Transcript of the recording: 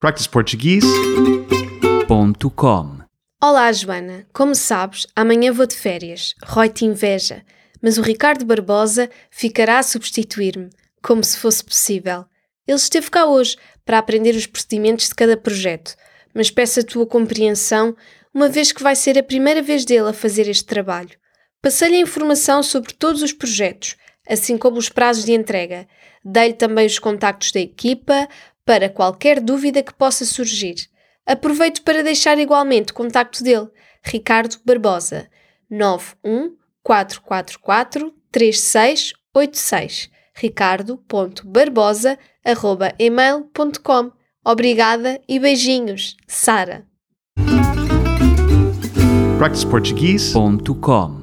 practiceportuguese.com Olá, Joana. Como sabes, amanhã vou de férias. Rói-te inveja. Mas o Ricardo Barbosa ficará a substituir-me, como se fosse possível. Ele esteve cá hoje para aprender os procedimentos de cada projeto, mas peço a tua compreensão, uma vez que vai ser a primeira vez dele a fazer este trabalho. Passei-lhe a informação sobre todos os projetos, assim como os prazos de entrega. Dei-lhe também os contactos da equipa para qualquer dúvida que possa surgir. Aproveito para deixar igualmente o contacto dele, Ricardo Barbosa, 914443686, ricardo.barbosa.email.com. Obrigada e beijinhos, Sara. practiceportuguese.com